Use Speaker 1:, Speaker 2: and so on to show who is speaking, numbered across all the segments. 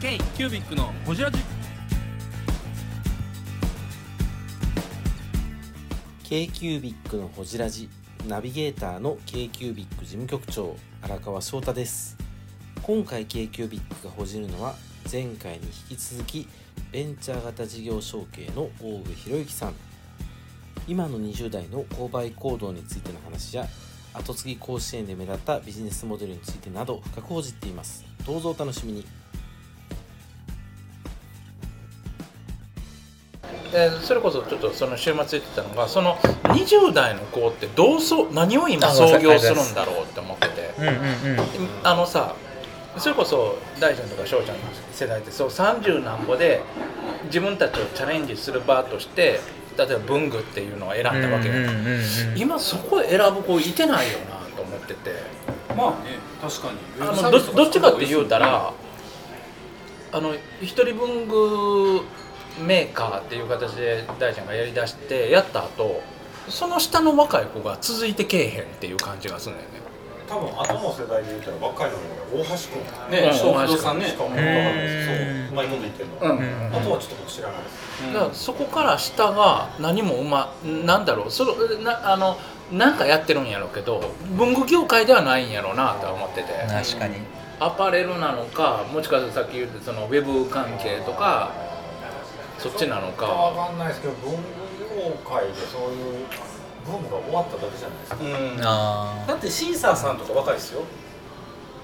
Speaker 1: K キュービックのホジラジ。
Speaker 2: K q u b i c のほじラジ。ナビゲーターの k q u b i c 事務局長荒川翔太です。今回 k q u b i c がほじるのは前回に引き続きベンチャー型事業承継の大上博之さん。今の20代の購買行動についての話や後継ぎ甲子園で目立ったビジネスモデルについてなど深く報じっています。どうぞお楽しみに。
Speaker 3: でそれこそちょっとその週末言ってたのがその20代の子ってどうそ何を今創業するんだろうって思ってて。あのさそれこそ大ちゃんとか翔ちゃんの世代ってそう30何歩で自分たちをチャレンジする場として例えば文具っていうのを選んだわけよ、今そこ選ぶ子いてないよなと思ってて。
Speaker 1: まあね確かに。
Speaker 3: あのどどっちかって言うたらあの一人文具メーカーっていう形で大ちゃんがやりだしてやった後その下の若い子が続いてけえへんっていう感じがするんだよね。
Speaker 4: 多分後の世代で言ったら若いのが大橋君。
Speaker 1: ね
Speaker 3: うん。
Speaker 1: 小不動さんね
Speaker 4: しかもそううまいこと言ってるの、
Speaker 3: うん。
Speaker 5: うん
Speaker 4: あとはちょっと僕知らないです。
Speaker 3: だからそこから下が何もうまなんだろう。それなあのなんかやってるんやろうけど文具業界ではないんやろうなとは思ってて。
Speaker 5: 確かに。
Speaker 3: アパレルなのかもしかしたらさっき言ったそのウェブ関係とかそっちなのか。
Speaker 4: 分かんないですけど文具業界でそういうブームが終わっただけじゃないですか。
Speaker 1: うん。
Speaker 5: あ
Speaker 1: だってシーサーさんとか若いですよ。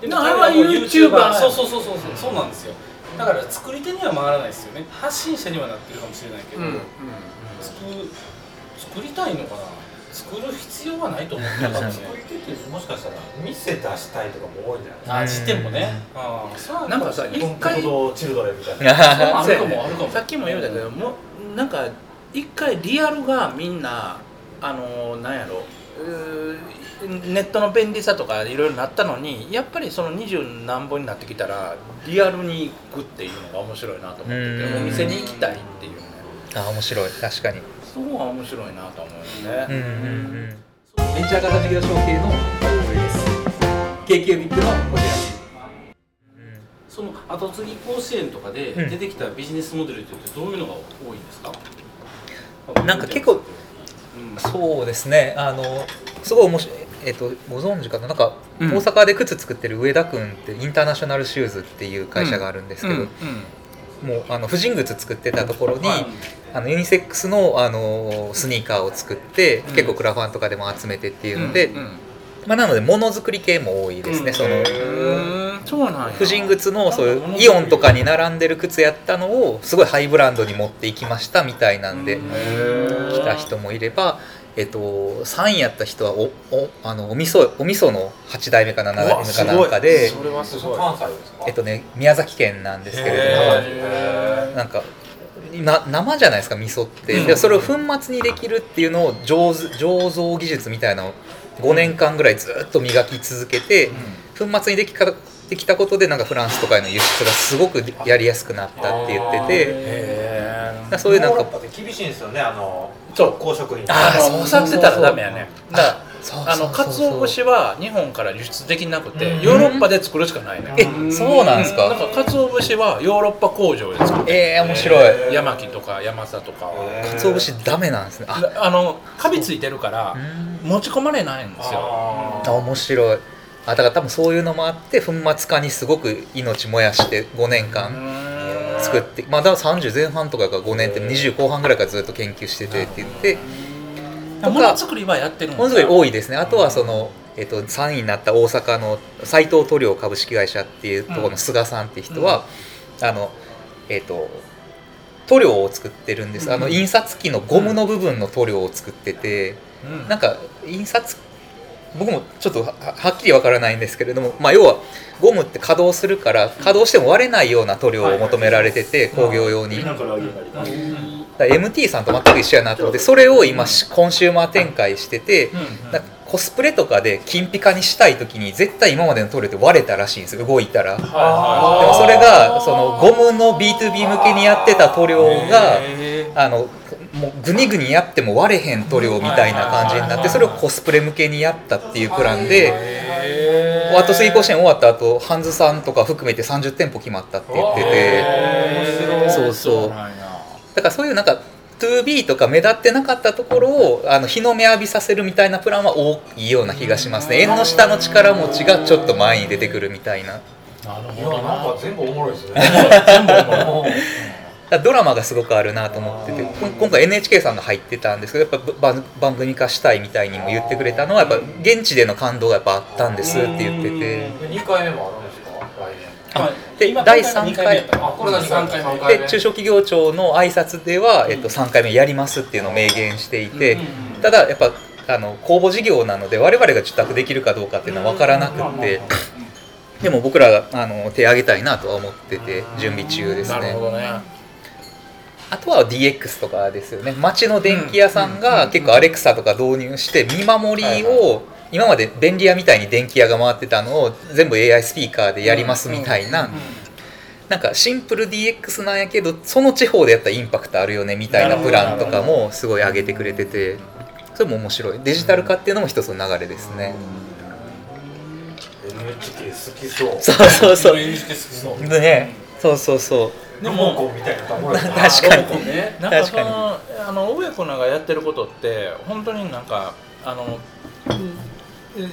Speaker 1: で
Speaker 3: なあれは YouTuber
Speaker 1: そうそうそうそうそうそうなんですよ。だから作り手には回らないですよね。発信者にはなってるかもしれないけど、
Speaker 3: うん。うん
Speaker 1: 作作りたいのかな作る必要はないと思ってるんですよ。
Speaker 4: 作
Speaker 1: ね
Speaker 4: り手ってもしかしたら店出したいとかも多いんじゃない？
Speaker 1: あ時点もね。ああ。それは
Speaker 3: なんかさ
Speaker 4: ですか
Speaker 3: 一回
Speaker 4: チルドレンみたいな。
Speaker 5: あ
Speaker 1: あるかもあるかも。
Speaker 3: さっきも言うたけどもうなんか一回リアルがみんなあのなんやろ。ネットの便利さとかいろいろなったのにやっぱりその二十何本になってきたらリアルに行くっていうのが面白いなと思ってて
Speaker 5: うん。
Speaker 3: お店に行きたいっていうね。
Speaker 5: あ面白い。確かに
Speaker 3: そこが面白いなと思うよね、
Speaker 5: うんうんうん
Speaker 6: ベンチャー型事業承継の大上です k q b i c のこちら。
Speaker 1: その後継ぎ甲子園とかで
Speaker 5: うん。
Speaker 1: 出てきたビジネスモデルってどういうのが多いんですか、
Speaker 5: なんか結構
Speaker 1: うん。
Speaker 5: そうですね。あのすごい面白いえっとご存知かな？なんか
Speaker 3: うん。
Speaker 5: 大阪で靴作ってる上田君ってインターナショナルシューズっていう会社があるんですけど、
Speaker 3: うん。
Speaker 5: もうあの婦人靴作ってたところに、
Speaker 1: はい
Speaker 5: あのユニセックスのあのスニーカーを作って、
Speaker 3: うん。
Speaker 5: 結構クラファンとかでも集めてっていうので、
Speaker 3: うんうん
Speaker 5: まあ、なのでものづくり系も多いですね、
Speaker 1: うん。
Speaker 5: その婦人靴のそういうイオンとかに並んでる靴やったのをすごいハイブランドに持っていきましたみたいなんで来た人もいれば、えっと、3位やった人はおおあのお味噌お味噌の8代目か7代目かなんかで、
Speaker 3: それはすごい。
Speaker 4: 関西ですか
Speaker 5: えっとね、宮崎県なんですけれども。
Speaker 3: へ
Speaker 5: なんかな生じゃないですか味噌って、
Speaker 3: うん。
Speaker 5: でそれを粉末にできるっていうのを醸造醸造技術みたいなのを5年間ぐらいずっと磨き続けて、粉末にできかできたことでなんかフランスとかへの輸出がすごくやりやすくなったって言ってて。そういうなんか
Speaker 4: 厳しいんですよねあの
Speaker 3: そう。
Speaker 4: 公職員
Speaker 3: あの
Speaker 5: あーそうそうそう
Speaker 3: 腐ってたらダメやねだあの
Speaker 5: そうそうそう。
Speaker 3: 鰹節は日本から輸出できなくて
Speaker 4: うん。
Speaker 3: ヨーロッパで作るしかないね
Speaker 5: えそうなんですか？
Speaker 3: なんか鰹節はヨーロッパ工場で作って
Speaker 5: えー、面白い。
Speaker 3: 山木とか山佐とか。
Speaker 5: 鰹節ダメなんですね。あ。
Speaker 3: あのカビついてるから
Speaker 5: うん。
Speaker 3: 持ち込まれないんですよ。
Speaker 4: あ
Speaker 5: あ面白い。あだから多分そういうのもあって粉末化にすごく命燃やして5年間作ってまあだから30前半とかが5年って20後半ぐらいからずっと研究しててって言ってと
Speaker 3: もの
Speaker 5: か
Speaker 3: づくりはやってるん
Speaker 5: ものすごい多いですね。あとはその、えっと3位になった大阪の斎藤塗料株式会社っていうところの菅さんって人は、あのえっ、と塗料を作ってるんです、あの
Speaker 3: うん
Speaker 5: 印刷機のゴムの部分の塗料を作ってて、
Speaker 3: うん。
Speaker 5: なんか印刷僕もちょっとははっきりわからないんですけれども、まあ、要はゴムって稼働するから稼働しても割れないような塗料を求められてて工業用に。だから MT さんと全く一緒やなと思ってそれを今しコンシューマー展開してて、コスプレとかで金ピカにしたい時に絶対今までの塗料って割れたらしいんですよ。動いたら。でもそれがそのゴムの B2B 向けにやってた塗料があのもうグニグニやっても割れへん塗料みたいな感じになってそれをコスプレ向けにやったっていうプランで
Speaker 3: へ
Speaker 5: 後継ぎ甲子園終わった後ハンズさんとか含めて30店舗決まったって言ってて。そうそう。だからそういうなんか 2B とか目立ってなかったところをあの日の目浴びさせるみたいなプランは多いような気がしますね。縁の下の力持ちがちょっと前に出てくるみたいな。
Speaker 3: なるほど
Speaker 4: やなんか
Speaker 3: な
Speaker 4: 全部おもろいですね。
Speaker 3: 全部思う
Speaker 5: らドラマがすごくあるなと思ってて今回 NHK さんが入ってたんですけどやっぱ番番組化したいみたいにも言ってくれたのはやっぱ現地での感動がやっぱあったんですって言ってて。
Speaker 4: で2回目もあるんですか？来年。
Speaker 5: あ
Speaker 1: はい
Speaker 5: で
Speaker 1: 今
Speaker 5: 第三回
Speaker 1: 今回目やった。
Speaker 4: あこれが2回目
Speaker 1: 三
Speaker 4: 三回目
Speaker 5: で中小企業庁の挨拶では、えっと、3回目やりますっていうのを明言していて、ただやっぱあの公募事業なので我々が受託できるかどうかっていうのは分からなくって。でも僕らがあの手を挙げたいなとは思ってて準備中です
Speaker 3: なる
Speaker 5: ね
Speaker 3: ほどね
Speaker 5: あとは DX とかですよね。町の電気屋さんが結構アレクサとか導入して見守りを今まで便利屋みたいに電気屋が回ってたのを全部 AI スピーカーでやりますみたいな。なんかシンプル DX なんやけどその地方でやったらインパクトあるよねみたいなプランとかもすごい上げてくれてて。それも面白い。デジタル化っていうのも一つの流れですね。
Speaker 4: NHK 好きそう。
Speaker 5: そうそうそう。
Speaker 1: NHK 好きそう。
Speaker 5: でね。そうそうそう
Speaker 4: でもコンみたいなところ
Speaker 5: 確かに。
Speaker 1: ね
Speaker 3: なんかそのあの上子がやってることって本当になんかあのうん。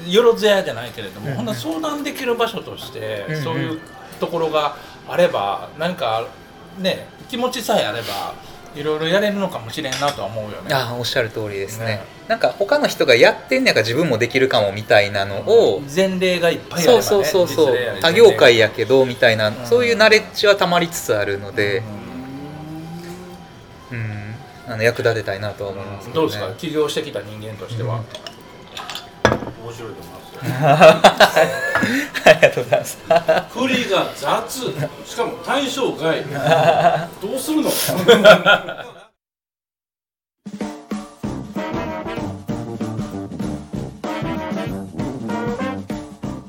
Speaker 3: よろずやじゃないけれども、
Speaker 5: うん。
Speaker 3: ほんと相談できる場所として、
Speaker 5: うんうん。
Speaker 3: そういうところがあれば何かね気持ちさえあればいろいろやれるのかもしれんなとは思うよね。
Speaker 5: あおっしゃる通りですね。
Speaker 3: ね。
Speaker 5: なんか他の人がやってんねやから自分もできるかもみたいなのを
Speaker 3: 前例がいっぱいあれば、ね、
Speaker 5: そうそうそうそう。他業界やけどみたいな、
Speaker 3: ん。
Speaker 5: そういうナレッジはたまりつつあるので、うん、あの役立てたいなとは思いますけ
Speaker 3: どうですか？起業してきた人間としては、
Speaker 4: 面白いと思います。よ
Speaker 5: ありがとうございます。
Speaker 1: 振りが雑。しかも対象外。どうするの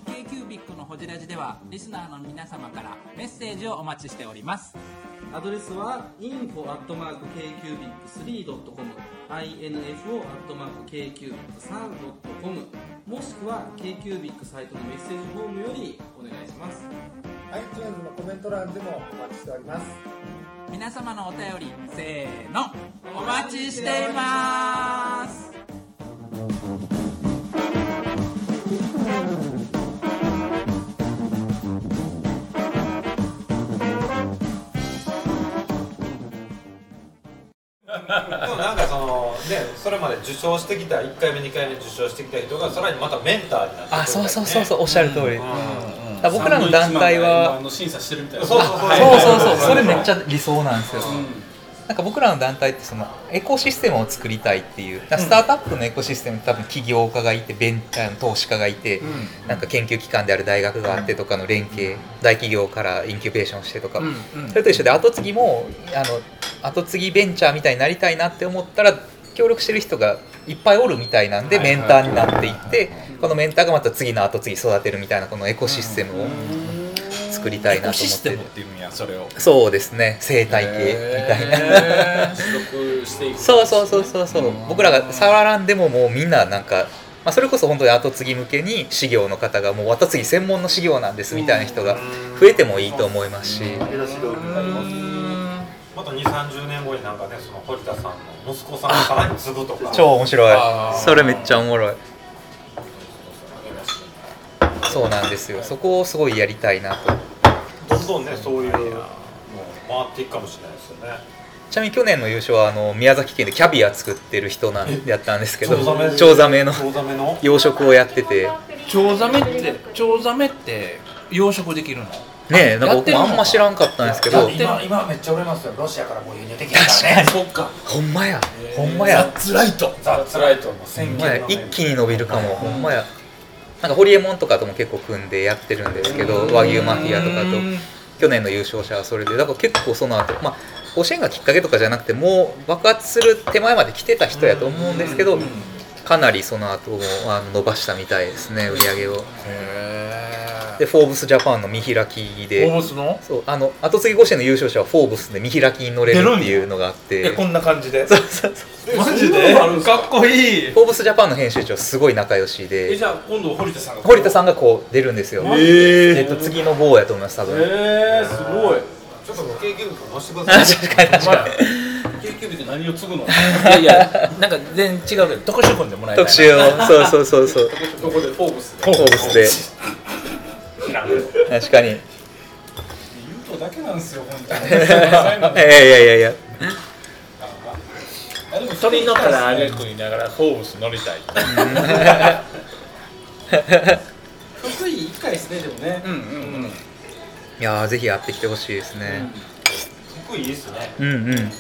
Speaker 7: ？K q b i c のホジラジではリスナーの皆様からメッセージをお待ちしております。
Speaker 2: アドレスは info.kcubic3.com info.kcubic3.com もしくは KQBIC サイトのメッセージフォームよりお願いします。
Speaker 8: iTunes のコメント欄でもお待ちしております。
Speaker 7: 皆様のお便りせーの。お待ちしています。
Speaker 4: でもなんかねそれまで受賞してきた1回目2回目受賞してきた人がさらにまたメンターになって
Speaker 5: あそうそうそうそうおっしゃる通り、
Speaker 4: うん。
Speaker 5: だから僕らの団体は
Speaker 1: の審査してるみたいな。
Speaker 4: そうそうそう
Speaker 5: そう。そうそうそれめっちゃ理想なんですよ、
Speaker 1: うん。
Speaker 5: なんか僕らの団体ってそのエコシステムを作りたいっていうスタートアップのエコシステムって多分起業家がいてベン投資家がいて、なんか研究機関である大学があってとかの連携大企業からインキュベーションしてとか、それと一緒で後継ぎもあの後継ぎベンチャーみたいになりたいなって思ったら協力してる人がいっぱいおるみたいなんでメンターになっていってこのメンターがまた次の後継ぎ育てるみたいなこのエコシステムを作りたいなと思
Speaker 3: システ
Speaker 5: って
Speaker 3: ムっていうんやそれを。
Speaker 5: そうですね。生態系みたいな。そうそうそうそうそう。僕らが触らんでももうみんななんか、まあ、それこそ本当に後継ぎ向けに事業の方がもう後継ぎ専門の事業なんですみたいな人が増えてもいいと思いますし
Speaker 4: また2 3 0年後になんかねその堀田さんの息子さんがさらに継ぐとか。
Speaker 5: 超面白い。それめっちゃおもろい。そうなんですよ。そこをすごいやりたいなと。
Speaker 4: どんどんねそういうのも回っていくかもしれないですよね。
Speaker 5: ちなみに去年の優勝はあの宮崎県でキャビア作ってる人なんやったんですけど
Speaker 4: チョウザメ。
Speaker 5: チョウザメの
Speaker 4: チョウザメの？
Speaker 5: 養殖をやってて。
Speaker 3: チョウザメってチョウザメって養殖できるの？
Speaker 5: ねえなんか僕もあんま知らんかったんですけど。
Speaker 4: 今今めっちゃ売れますよ。ロシアからもう輸入できないからね。
Speaker 1: そっか。
Speaker 5: ほんまや。ほんまや。
Speaker 1: ザッツライト。ザッツライトも
Speaker 5: ほ
Speaker 1: 宣
Speaker 5: んまや。
Speaker 1: 言
Speaker 5: 一気に伸びるかも。ほんまや。なんかホリエモンとかとも結構組んでやってるんですけど和牛マフィアとかと。去年の優勝者はそれで。だから結構その後まあ甲子園がきっかけとかじゃなくてもう爆発する手前まで来てた人やと思うんですけどかなりその後もあの伸ばしたみたいですね売り上げを。
Speaker 3: へはい
Speaker 5: でフォーブスジャパンの見開きで。
Speaker 3: 大ボスの？
Speaker 5: そうあの後継ぎ甲子園の優勝者はフォーブスで見開きに乗れるっていうのがあって。
Speaker 3: えこんな感じで？
Speaker 5: そうそうそう。
Speaker 3: マジで？か？っこいい。
Speaker 5: フォーブスジャパンの編集長すごい仲良し
Speaker 1: え
Speaker 5: で
Speaker 1: じゃあ今度堀田さんが
Speaker 5: 堀田さんがこう出るんですよ。
Speaker 3: え
Speaker 5: えっと次の号やと思います多分。
Speaker 3: えー、すごい。
Speaker 4: ちょっと経験とかしてください。
Speaker 5: 確かに確かに。
Speaker 1: 京急日って何を継ぐの？
Speaker 3: いやいやなんか全然違うけど特殊組んでもらいたい
Speaker 5: 特集を。そうそうそうそう。
Speaker 1: どこで。フォーブスで。
Speaker 5: フォーブスで
Speaker 1: 知らん
Speaker 5: 確かに。い
Speaker 1: 言うとだけなんですよ本当に。
Speaker 5: やいやいやいや。
Speaker 1: あでも
Speaker 3: 鳥に乗ったらあれ食いながらフォーブス乗りたい。
Speaker 1: 福井一回ですねでもね。
Speaker 3: うんうんうん。
Speaker 5: いやーぜひやってきてほしいですね。
Speaker 4: 福井いいっすね。
Speaker 5: うんうん。うん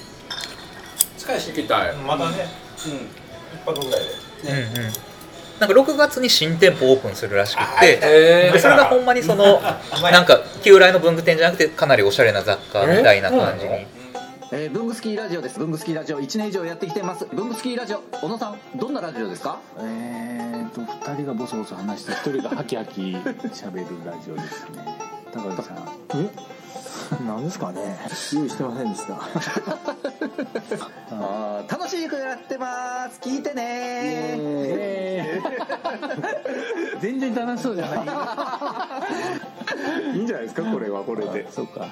Speaker 1: 近いし。
Speaker 3: 行きたい。
Speaker 4: またね。一泊ぐらいで。
Speaker 5: うんなんか6月に新店舗オープンするらしくって
Speaker 3: え
Speaker 5: でそれがほんまにその なんか旧来の文具店じゃなくてかなりおしゃれな雑貨みたいな感じに。
Speaker 6: えー、ブングスキーラジオです。ブングスキーラジオ。1年以上やってきてます。ブングスキーラジオ小野さんどんなラジオですか？
Speaker 9: えーと2人がボソボソ話して1人がハキハキ喋るラジオですね。高木さん。え？何ですかね。用意してませんでした。
Speaker 6: あー楽しくやってます。聞いてね。
Speaker 9: 全然楽しそうじゃない。いいんじゃないですかこれはこれで。そうか。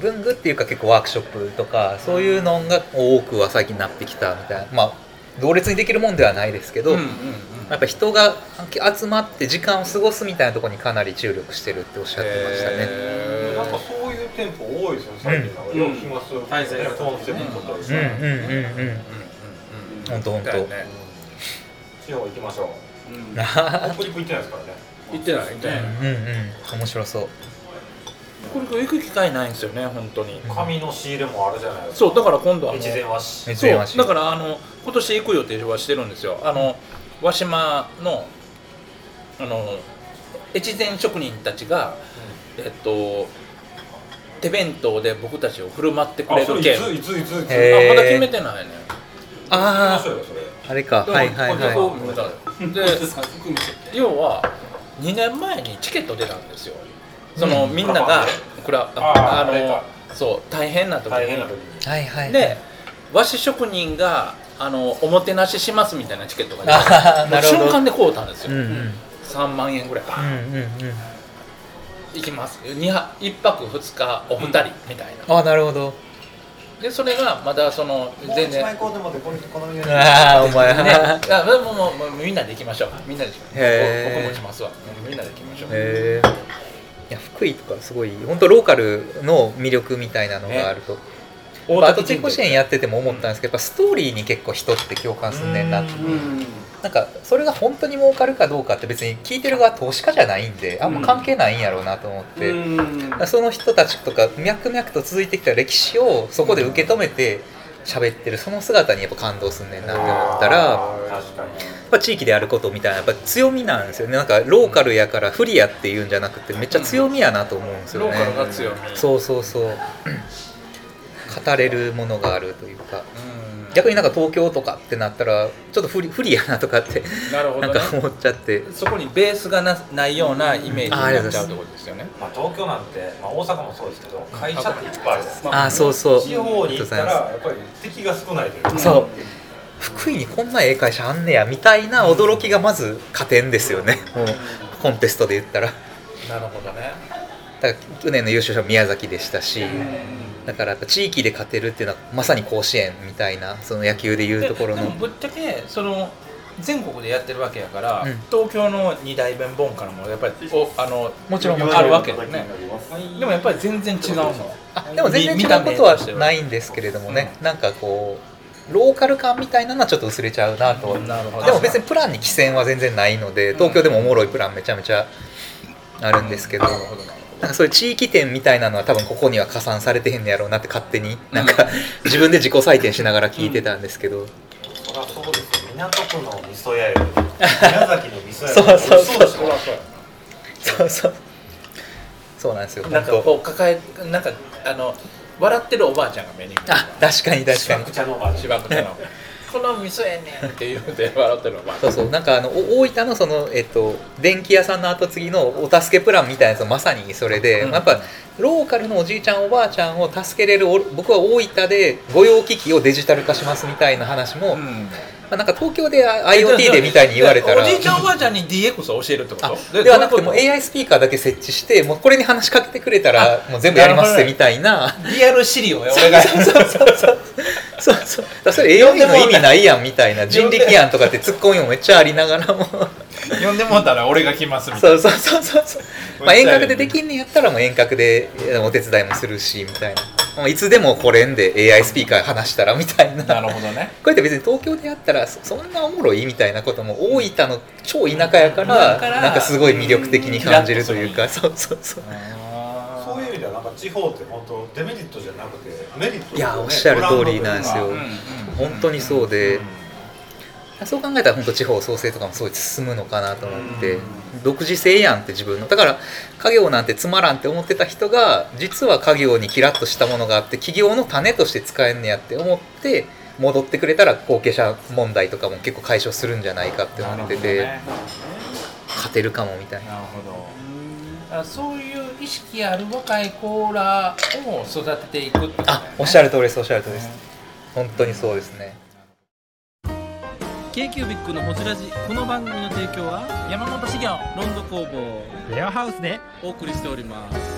Speaker 5: 文具っていうか結構ワークショップとかそういうのが多くは最近なってきたみたいな。まあ同列にできるもんではないですけど、
Speaker 3: うんうん
Speaker 5: やっぱ人が集まって時間を過ごすみたいなところにかなり注力してるっておっしゃってましたね。
Speaker 3: へ
Speaker 4: なんかそういう店舗多いですよね。最近なん。かよく聞きますよ
Speaker 1: 滞在型
Speaker 4: コンセプトと
Speaker 5: うん。うん。うん。うん。本当本当。
Speaker 4: 地方行きましょう
Speaker 3: うん。
Speaker 4: 北陸行ってないですからね
Speaker 3: 行ってないね
Speaker 5: うん。うん。面白そう。
Speaker 3: これ行く機会ないん。ですよね本当に
Speaker 4: 紙の仕入れもあるじゃないですか
Speaker 3: そうだから今度はもう
Speaker 4: 越前和紙
Speaker 5: 越前和紙
Speaker 3: そうだからあの今年行く予定はしてるん。ですよあの和島のあの越前職人たちが、えっと手弁当で僕たちを振る舞ってくれ
Speaker 4: あそれ
Speaker 3: る件。
Speaker 4: いついついつ。いつ
Speaker 5: へー。
Speaker 3: あまだ決めてないね。
Speaker 5: あああれか。はいはいはい。
Speaker 3: で 要は2年前にチケット出たんですよ。その、みんながこれは
Speaker 4: あー
Speaker 3: あのそう大変な時に。
Speaker 4: 大変な時に。
Speaker 5: はいはい。
Speaker 3: で和紙職人があのおもてなししますみたいなチケットが出て
Speaker 5: なるほど。
Speaker 3: 瞬間で買うたんですよ、
Speaker 5: うんうん。
Speaker 3: 3万円ぐらい、
Speaker 5: うんうんうん。
Speaker 3: 行きます。2泊1泊2日お二人みたいな、
Speaker 5: あなるほど。
Speaker 3: でそれがまだその全然。
Speaker 4: こうでもこのように
Speaker 5: ああお前。
Speaker 3: ね、あもうもうもうみんなで行きましょう。みんなで行きましょう。
Speaker 5: へー。
Speaker 3: 僕もしますわ。みんなで行きましょう。
Speaker 5: へえ。いや福井とかすごい本当ローカルの魅力みたいなのがあると。まあ、あとチェコ支援やってても思ったんですけどやっぱストーリーに結構人って共感すんねんなってなんかそれが本当に儲かるかどうかって別に聞いてる側投資家じゃないんであんま関係ないんやろうなと思って、だからその人たちとか脈々と続いてきた歴史をそこで受け止めて喋ってるその姿にやっぱ感動すんねんなって思ったらやっぱ地域でやることみたいなやっぱ強みなんですよね。なんかローカルやから不利やっていうんじゃなくてめっちゃ強みやなと思うんですよね、
Speaker 3: ローカルが強み
Speaker 5: そうそうそう語れるものがあるというか。
Speaker 3: うん。
Speaker 5: 逆になんか東京とかってなったらちょっと不利不利やなとかって
Speaker 3: なるほどね。
Speaker 5: なんか思っちゃって。
Speaker 3: そこにベースがなないようなイメージになっちゃうってことですよね。
Speaker 4: まあ東京なんてまあ大阪もそうですけど会社っていっぱいあるじゃないですか
Speaker 5: ああそうそう。
Speaker 4: 地方に行ったらやっぱり敵が少ないというか。
Speaker 5: そう。福井にこんなええ会社あんねやみたいな驚きがまず加点ですよね、もうコンテストで言ったら。
Speaker 3: なるほどね
Speaker 5: だから去年の優勝者は宮崎でしたし、だからやっぱ地域で勝てるっていうのはまさに甲子園みたいなその野球でいうところの。
Speaker 3: ででもぶっちゃけその全国でやってるわけやから、
Speaker 5: うん。
Speaker 3: 東京の二大弁本からもやっぱりおあの
Speaker 5: もちろん
Speaker 3: あるわけだよね。でもやっぱり全然違うの。
Speaker 5: あでも全然違うことはないんですけれどもね、なんかこうローカル感みたいなのはちょっと薄れちゃうなと、
Speaker 3: なるほど。
Speaker 5: でも別にプランに寄せは全然ないので東京でもおもろいプランめちゃめちゃあるんですけど、なんかそういう地域店みたいなのは多分ここには加算されてへんねやろうなって勝手になんか 自分で自己採点しながら聞いてたんですけど、
Speaker 4: そりゃそうですよ港区の味噌屋より宮崎の味噌屋
Speaker 5: そうそうそう。そうそうそう。なんですよ。
Speaker 3: なんかこう抱えなんかあの笑ってるおばあちゃんが目に
Speaker 5: あ確かに確かに。
Speaker 4: くちゃのが
Speaker 3: 芝生茶のこの味噌やねん。って言うて笑ってるの。ば
Speaker 5: そうそう。なんかあのお大分のその、えっと、電気屋さんの後継ぎのお助けプランみたいなやつまさにそれで、
Speaker 3: うん。
Speaker 5: やっぱローカルのおじいちゃんおばあちゃんを助けれるお僕は大分で御用機器をデジタル化しますみたいな話も、まあ、なんか東京で IoT でみたいに言われたら。
Speaker 3: おじいちゃんおばあちゃんに DX を教えるってこと？
Speaker 5: あではなくても AI スピーカーだけ設置してもうこれに話しかけてくれたらもう全部やりますってみたいな。
Speaker 3: リアル資料よ俺が。
Speaker 5: そうそうそうそうそうそう。だそれ AI の意味ないやんみたいな人力やんとかってツッコミもめっちゃありながらも。
Speaker 3: 呼んでもらったら俺が来ますみたいな。
Speaker 5: そうそうそうそう。そう、まあ、遠隔でできんねやったらもう遠隔でお手伝いもするしみたいな。もういつでもこれんで AI スピーカー話したらみたいな。
Speaker 3: なるほどね。
Speaker 5: これって別に東京でやったらそそんなおもろいみたいなことも大分の超田舎やか
Speaker 3: だ
Speaker 5: らなんかすごい魅力的に感じるというか。そうそうそう
Speaker 4: なんか地方って本当デメリットじゃなくてメリットですよね。
Speaker 5: いやおっしゃる通りなんですよ。
Speaker 4: うか
Speaker 5: 本当にそうで。そう考えたら本当地方創生とかもす。ごい進むのかなと思って。独自性やんって自分のだから家業なんてつまらんって思ってた人が実は家業にキラッとしたものがあって企業の種として使えんねやって思って戻ってくれたら後継者問題とかも結構解消するんじゃないかって思ってて、勝てるかもみたいな。
Speaker 3: なるほど。そういう意識ある若い子らを育てていくね。
Speaker 5: あおっしゃる通りですおっしゃる通りです。本当にそうですね。
Speaker 2: K q b i c のホジラジこの番組の提供は
Speaker 7: 山本修行
Speaker 2: ロンド工房
Speaker 7: レアハウスで
Speaker 2: お送りしております